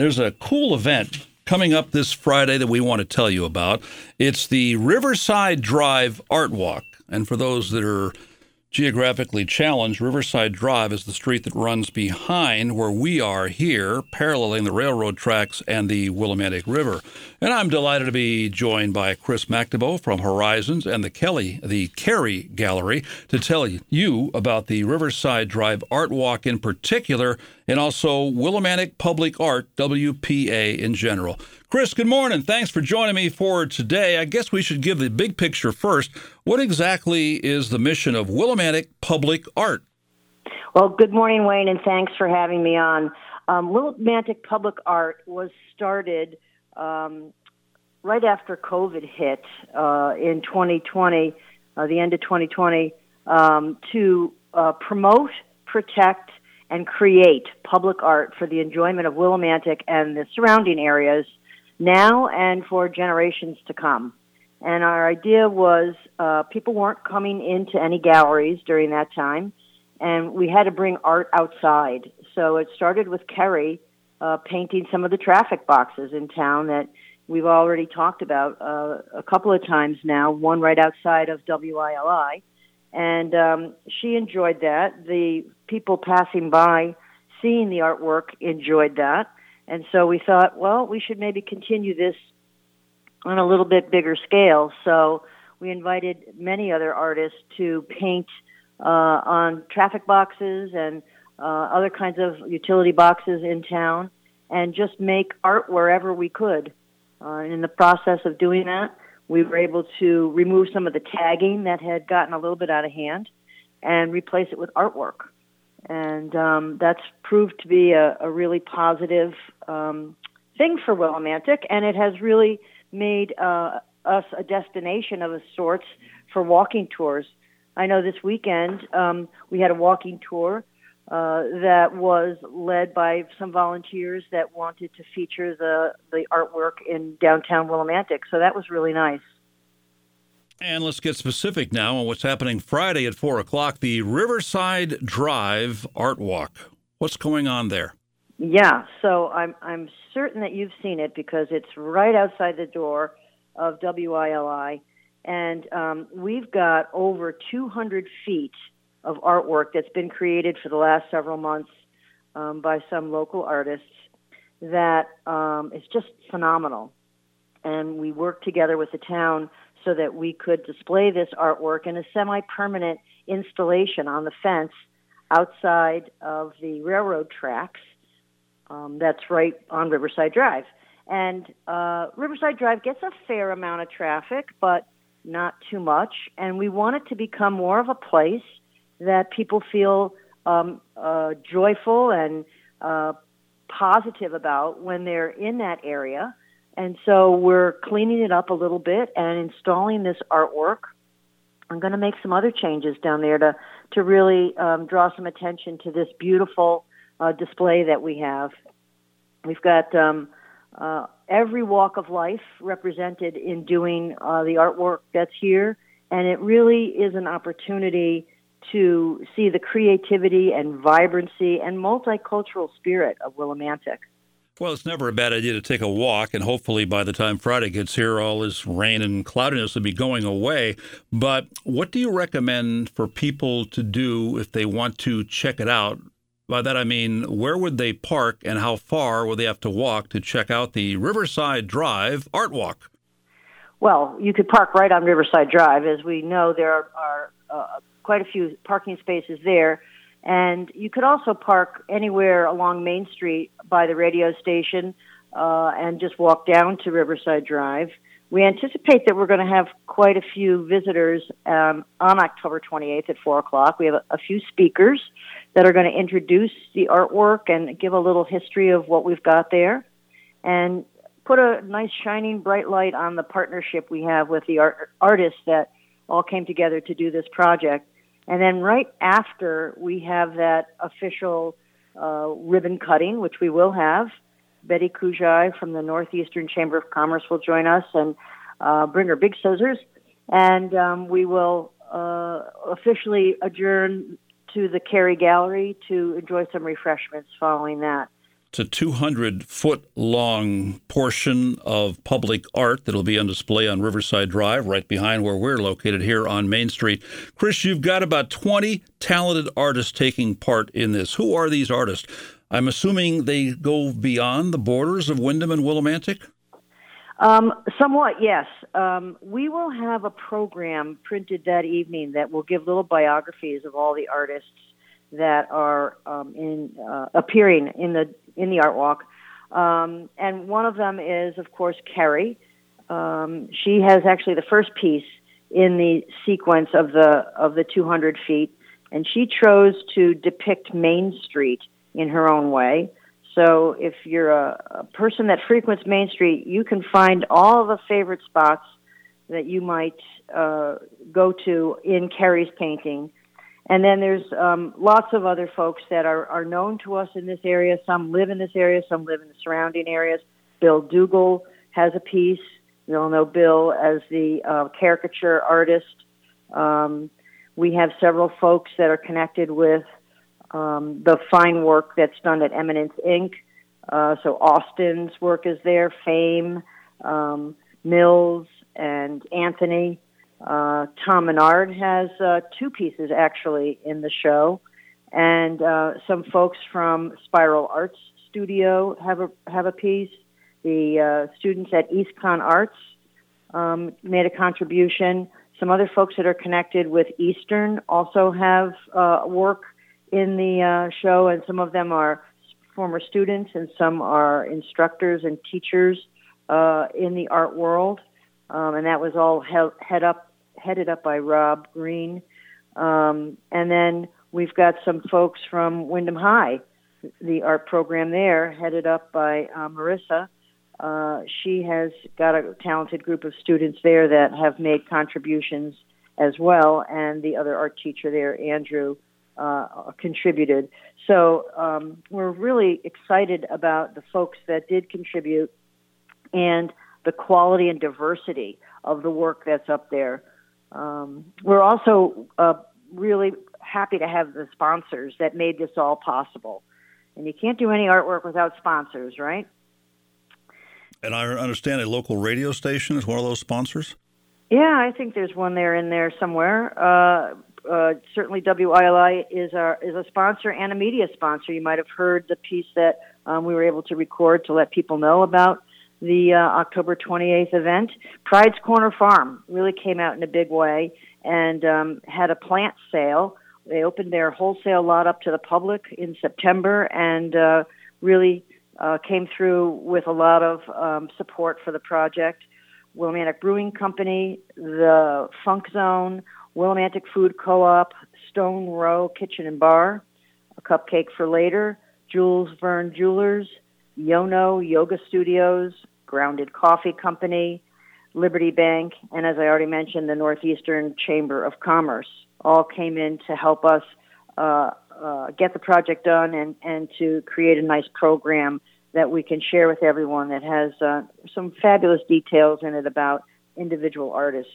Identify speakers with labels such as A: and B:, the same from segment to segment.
A: there's a cool event coming up this Friday that we want to tell you about. It's the Riverside Drive Art Walk. And for those that are geographically challenged, Riverside Drive is the street that runs behind where we are here, paralleling the railroad tracks and the Willimantic River. And I'm delighted to be joined by Chris McNaboe from Horizons and the Kelly, the Cary Gallery, to tell you about the Riverside Drive Art Walk in particular, and also Willimantic Public Art, WPA in general. Chris, good morning. Thanks for joining me for today. I guess we should give the big picture first. What exactly is the mission of Willimantic Public Art?
B: Well, good morning, Wayne, and thanks for having me on. Um, Willimantic Public Art was started um, right after COVID hit uh, in 2020, uh, the end of 2020, um, to uh, promote, protect, and create public art for the enjoyment of Willimantic and the surrounding areas now and for generations to come. And our idea was uh, people weren't coming into any galleries during that time, and we had to bring art outside. So it started with Kerry uh, painting some of the traffic boxes in town that we've already talked about uh, a couple of times now, one right outside of WILI. And um, she enjoyed that. The people passing by seeing the artwork enjoyed that. And so we thought, well, we should maybe continue this on a little bit bigger scale. So we invited many other artists to paint uh, on traffic boxes and uh, other kinds of utility boxes in town and just make art wherever we could. Uh, in the process of doing that, we were able to remove some of the tagging that had gotten a little bit out of hand and replace it with artwork and um, that's proved to be a, a really positive um, thing for Willimantic, and it has really made uh, us a destination of a sorts for walking tours. I know this weekend um, we had a walking tour uh, that was led by some volunteers that wanted to feature the the artwork in downtown Willimantic, so that was really nice.
A: And let's get specific now on what's happening Friday at 4 o'clock the Riverside Drive Art Walk. What's going on there?
B: Yeah, so I'm, I'm certain that you've seen it because it's right outside the door of WILI. And um, we've got over 200 feet of artwork that's been created for the last several months um, by some local artists that um, is just phenomenal. And we worked together with the town so that we could display this artwork in a semi permanent installation on the fence outside of the railroad tracks. Um, that's right on Riverside Drive. And uh, Riverside Drive gets a fair amount of traffic, but not too much. And we want it to become more of a place that people feel um, uh, joyful and uh, positive about when they're in that area. And so we're cleaning it up a little bit and installing this artwork. I'm going to make some other changes down there to to really um, draw some attention to this beautiful uh, display that we have. We've got um, uh, every walk of life represented in doing uh, the artwork that's here, and it really is an opportunity to see the creativity and vibrancy and multicultural spirit of Willimantic.
A: Well, it's never a bad idea to take a walk, and hopefully by the time Friday gets here, all this rain and cloudiness will be going away. But what do you recommend for people to do if they want to check it out? By that I mean, where would they park and how far would they have to walk to check out the Riverside Drive Art Walk?
B: Well, you could park right on Riverside Drive. As we know, there are, quite a few parking spaces there. And you could also park anywhere along Main Street by the radio station uh, and just walk down to Riverside Drive. We anticipate that we're going to have quite a few visitors um, on October 28th at 4 o'clock. We have a, a few speakers that are going to introduce the artwork and give a little history of what we've got there and put a nice shining bright light on the partnership we have with the art- artists that all came together to do this project. And then right after we have that official uh, ribbon cutting, which we will have, Betty Kujai from the Northeastern Chamber of Commerce will join us and uh, bring her big scissors. And um, we will uh, officially adjourn to the Cary Gallery to enjoy some refreshments following that.
A: A 200 foot long portion of public art that'll be on display on Riverside Drive, right behind where we're located here on Main Street. Chris, you've got about 20 talented artists taking part in this. Who are these artists? I'm assuming they go beyond the borders of Windham and Willimantic?
B: Um, somewhat, yes. Um, we will have a program printed that evening that will give little biographies of all the artists that are um, in uh, appearing in the in the art walk. Um, and one of them is, of course, Carrie. Um, she has actually the first piece in the sequence of the of the 200 feet, and she chose to depict Main Street in her own way. So if you're a, a person that frequents Main Street, you can find all the favorite spots that you might uh, go to in Carrie's painting and then there's um, lots of other folks that are, are known to us in this area. Some live in this area, some live in the surrounding areas. Bill Dougal has a piece. We all know Bill as the uh, caricature artist. Um, we have several folks that are connected with um, the fine work that's done at Eminence Inc. Uh, so Austin's work is there, Fame, um, Mills, and Anthony. Uh, Tom Menard has uh, two pieces actually in the show, and uh, some folks from Spiral Arts Studio have a have a piece. The uh, students at EASTCONN Arts um, made a contribution. Some other folks that are connected with Eastern also have uh, work in the uh, show, and some of them are former students, and some are instructors and teachers in the art world. Um, and that was all he- head up headed up by Rob Green. Um, and then we've got some folks from Windham High, the art program there, headed up by uh, Marissa. Uh, she has got a talented group of students there that have made contributions as well, and the other art teacher there, Andrew, uh, contributed. So um, we're really excited about the folks that did contribute and the quality and diversity of the work that's up there. Um, we're also uh, really happy to have the sponsors that made this all possible. And you can't do any artwork without sponsors, right?
A: And I understand a local radio station is one of those sponsors?
B: Yeah, I think there's one there in there somewhere. Uh, uh, certainly, WILI is our is a sponsor and a media sponsor. You might have heard the piece that um, we were able to record to let people know about the uh, October 28th event. Pride's Corner Farm really came out in a big way and um, had a plant sale. They opened their wholesale lot up to the public in September and uh, really uh, came through with a lot of um, support for the project. Willimantic Brewing Company, the Funk Zone, Willimantic Food Co-op, Stone Row Kitchen and Bar, a cupcake for later, Jules Verne Jewelers, Yono Yoga Studios, Grounded Coffee Company, Liberty Bank, and as I already mentioned, the Northeastern Chamber of Commerce all came in to help us uh, uh, get the project done and, and to create a nice program that we can share with everyone that has uh, some fabulous details in it about individual artists.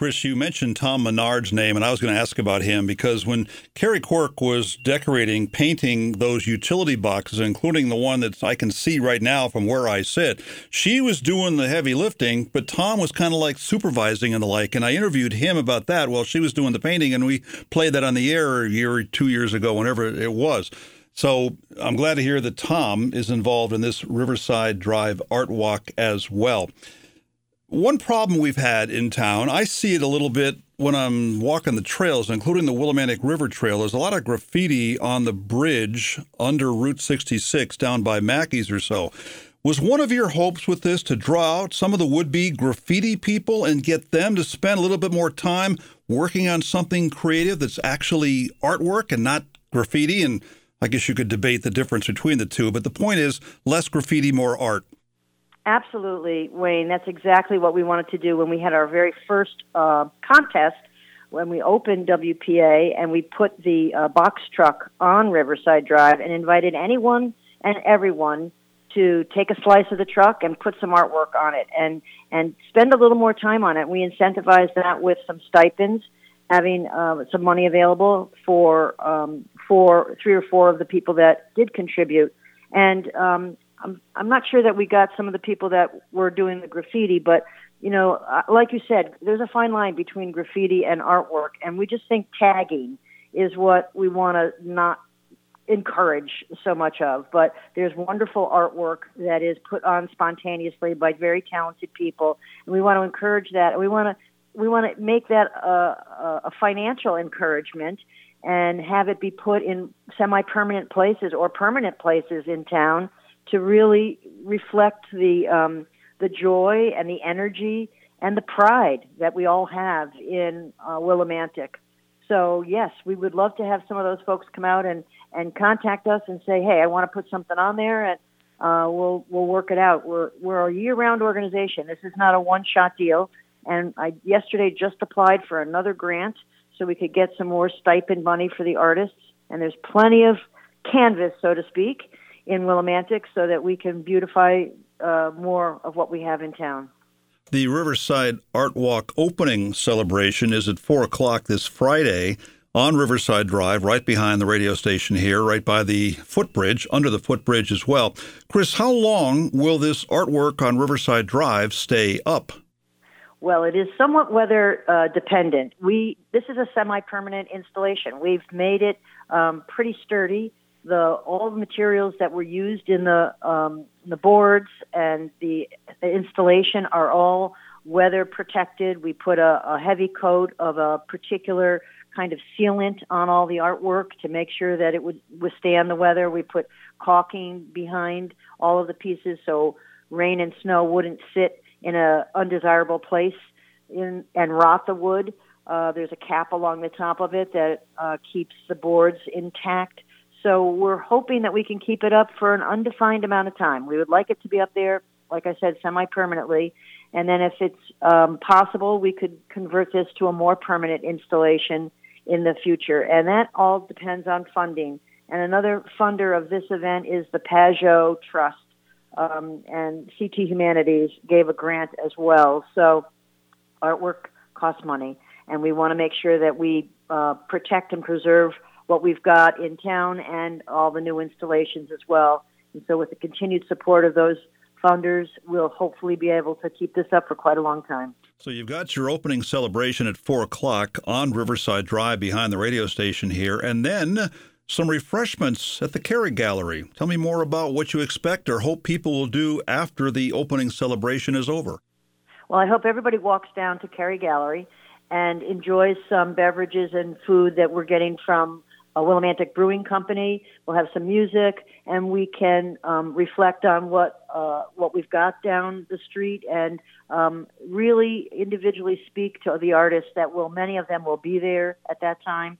A: Chris, you mentioned Tom Menard's name, and I was going to ask about him because when Carrie Quirk was decorating, painting those utility boxes, including the one that I can see right now from where I sit, she was doing the heavy lifting, but Tom was kind of like supervising and the like. And I interviewed him about that while she was doing the painting, and we played that on the air a year or two years ago, whenever it was. So I'm glad to hear that Tom is involved in this Riverside Drive Art Walk as well. One problem we've had in town, I see it a little bit when I'm walking the trails, including the Willimantic River Trail. There's a lot of graffiti on the bridge under Route 66 down by Mackey's or so. Was one of your hopes with this to draw out some of the would be graffiti people and get them to spend a little bit more time working on something creative that's actually artwork and not graffiti? And I guess you could debate the difference between the two, but the point is less graffiti, more art.
B: Absolutely, Wayne. That's exactly what we wanted to do when we had our very first uh, contest when we opened WPA and we put the uh, box truck on Riverside Drive and invited anyone and everyone to take a slice of the truck and put some artwork on it and and spend a little more time on it. We incentivized that with some stipends, having uh, some money available for um, for three or four of the people that did contribute And um, I'm I'm not sure that we got some of the people that were doing the graffiti, but you know, uh, like you said, there's a fine line between graffiti and artwork, and we just think tagging is what we want to not encourage so much of. But there's wonderful artwork that is put on spontaneously by very talented people, and we want to encourage that. We want to we want to make that a, a financial encouragement and have it be put in semi-permanent places or permanent places in town to really reflect the um, the joy and the energy and the pride that we all have in uh, Willimantic. So yes, we would love to have some of those folks come out and, and contact us and say, hey, I want to put something on there, and uh, we'll we'll work it out. We're we're a year-round organization. This is not a one-shot deal. And I yesterday just applied for another grant so we could get some more stipend money for the artists. And there's plenty of canvas, so to speak, in Willimantic so that we can beautify uh, more of what we have in town.
A: The Riverside Art Walk opening celebration is at 4 o'clock this Friday on Riverside Drive, right behind the radio station here, right by the footbridge, under the footbridge as well. Chris, how long will this artwork on Riverside Drive stay up?
B: Well, it is somewhat weather uh, dependent. We this is a semi-permanent installation. We've made it um, pretty sturdy the all the materials that were used in the um, the boards and the, the installation are all weather protected. We put a, a heavy coat of a particular kind of sealant on all the artwork to make sure that it would withstand the weather. We put caulking behind all of the pieces so rain and snow wouldn't sit in a undesirable place in, and rot the wood. Uh, there's a cap along the top of it that uh, keeps the boards intact. So we're hoping that we can keep it up for an undefined amount of time. We would like it to be up there, like I said, semi permanently. And then if it's um, possible, we could convert this to a more permanent installation in the future. And that all depends on funding. And another funder of this event is the Pajot Trust. Um, and CT Humanities gave a grant as well. So artwork costs money. And we want to make sure that we uh, protect and preserve what we've got in town and all the new installations as well. And so, with the continued support of those funders, we'll hopefully be able to keep this up for quite a long time.
A: So, you've got your opening celebration at 4 o'clock on Riverside Drive behind the radio station here, and then some refreshments at the Cary Gallery. Tell me more about what you expect or hope people will do after the opening celebration is over.
B: Well, I hope everybody walks down to Cary Gallery and enjoys some beverages and food that we're getting from a Willimantic Brewing Company. We'll have some music, and we can um, reflect on what uh, what we've got down the street, and um, really individually speak to the artists that will. Many of them will be there at that time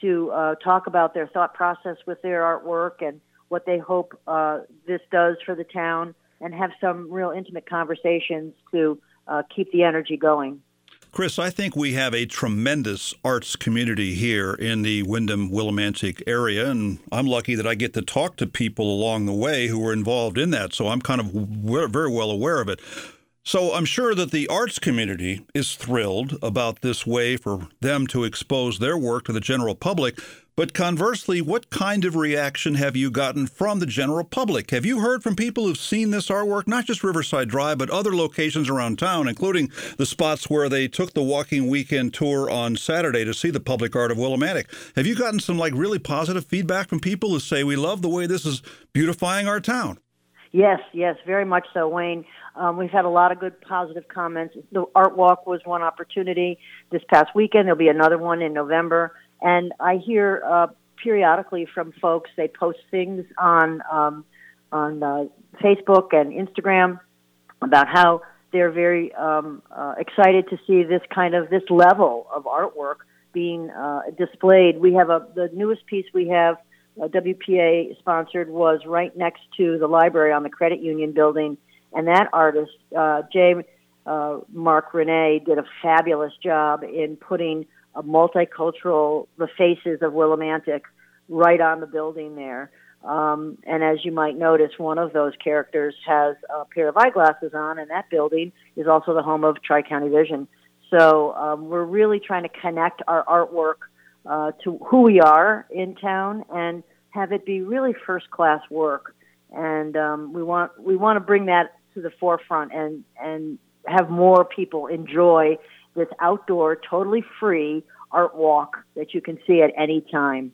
B: to uh, talk about their thought process with their artwork and what they hope uh, this does for the town, and have some real intimate conversations to uh, keep the energy going.
A: Chris, I think we have a tremendous arts community here in the Windham Willimantic area, and I'm lucky that I get to talk to people along the way who are involved in that. So I'm kind of very well aware of it. So I'm sure that the arts community is thrilled about this way for them to expose their work to the general public. But conversely, what kind of reaction have you gotten from the general public? Have you heard from people who've seen this artwork, not just Riverside Drive, but other locations around town, including the spots where they took the walking weekend tour on Saturday to see the public art of Willimantic? Have you gotten some like really positive feedback from people who say, we love the way this is beautifying our town?
B: Yes, yes, very much so, Wayne. Um, we've had a lot of good positive comments. The art walk was one opportunity this past weekend. There'll be another one in November. And I hear uh, periodically from folks. They post things on um, on uh, Facebook and Instagram about how they're very um, uh, excited to see this kind of this level of artwork being uh, displayed. We have a the newest piece we have uh, WPA sponsored was right next to the library on the credit union building, and that artist uh, uh, Mark Renee did a fabulous job in putting a multicultural, the faces of Willimantic right on the building there. Um, and as you might notice, one of those characters has a pair of eyeglasses on, and that building is also the home of Tri County Vision. So um, we're really trying to connect our artwork uh, to who we are in town and have it be really first class work. and um, we want we want to bring that to the forefront and and have more people enjoy this outdoor, totally free art walk that you can see at any time.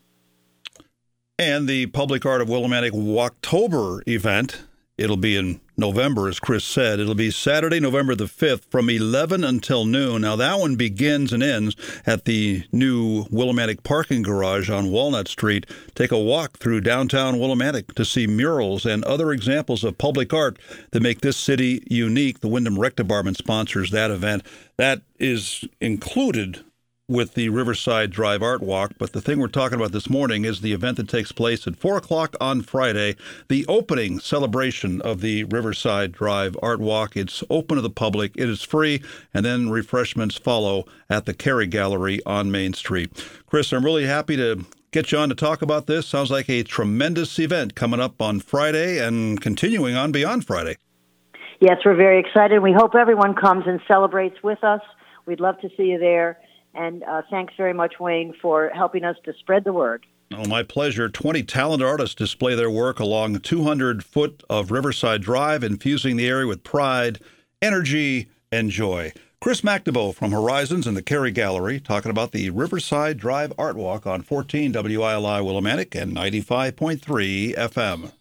A: And the Public Art of Willimantic Walktober event It'll be in November, as Chris said. It'll be Saturday, November the 5th from 11 until noon. Now, that one begins and ends at the new Willimantic parking garage on Walnut Street. Take a walk through downtown Willimantic to see murals and other examples of public art that make this city unique. The Windham Rec Department sponsors that event. That is included with the Riverside Drive Art Walk, but the thing we're talking about this morning is the event that takes place at 4 o'clock on Friday, the opening celebration of the Riverside Drive Art Walk. It's open to the public, it is free, and then refreshments follow at the Cary Gallery on Main Street. Chris, I'm really happy to get you on to talk about this. Sounds like a tremendous event coming up on Friday and continuing on beyond Friday.
B: Yes, we're very excited. We hope everyone comes and celebrates with us. We'd love to see you there. And uh, thanks very much, Wayne, for helping us to spread the word.
A: Oh, my pleasure. 20 talented artists display their work along 200 foot of Riverside Drive, infusing the area with pride, energy, and joy. Chris McNaboe from Horizons and the Cary Gallery talking about the Riverside Drive Art Walk on 14 WILI Willimantic and 95.3 FM.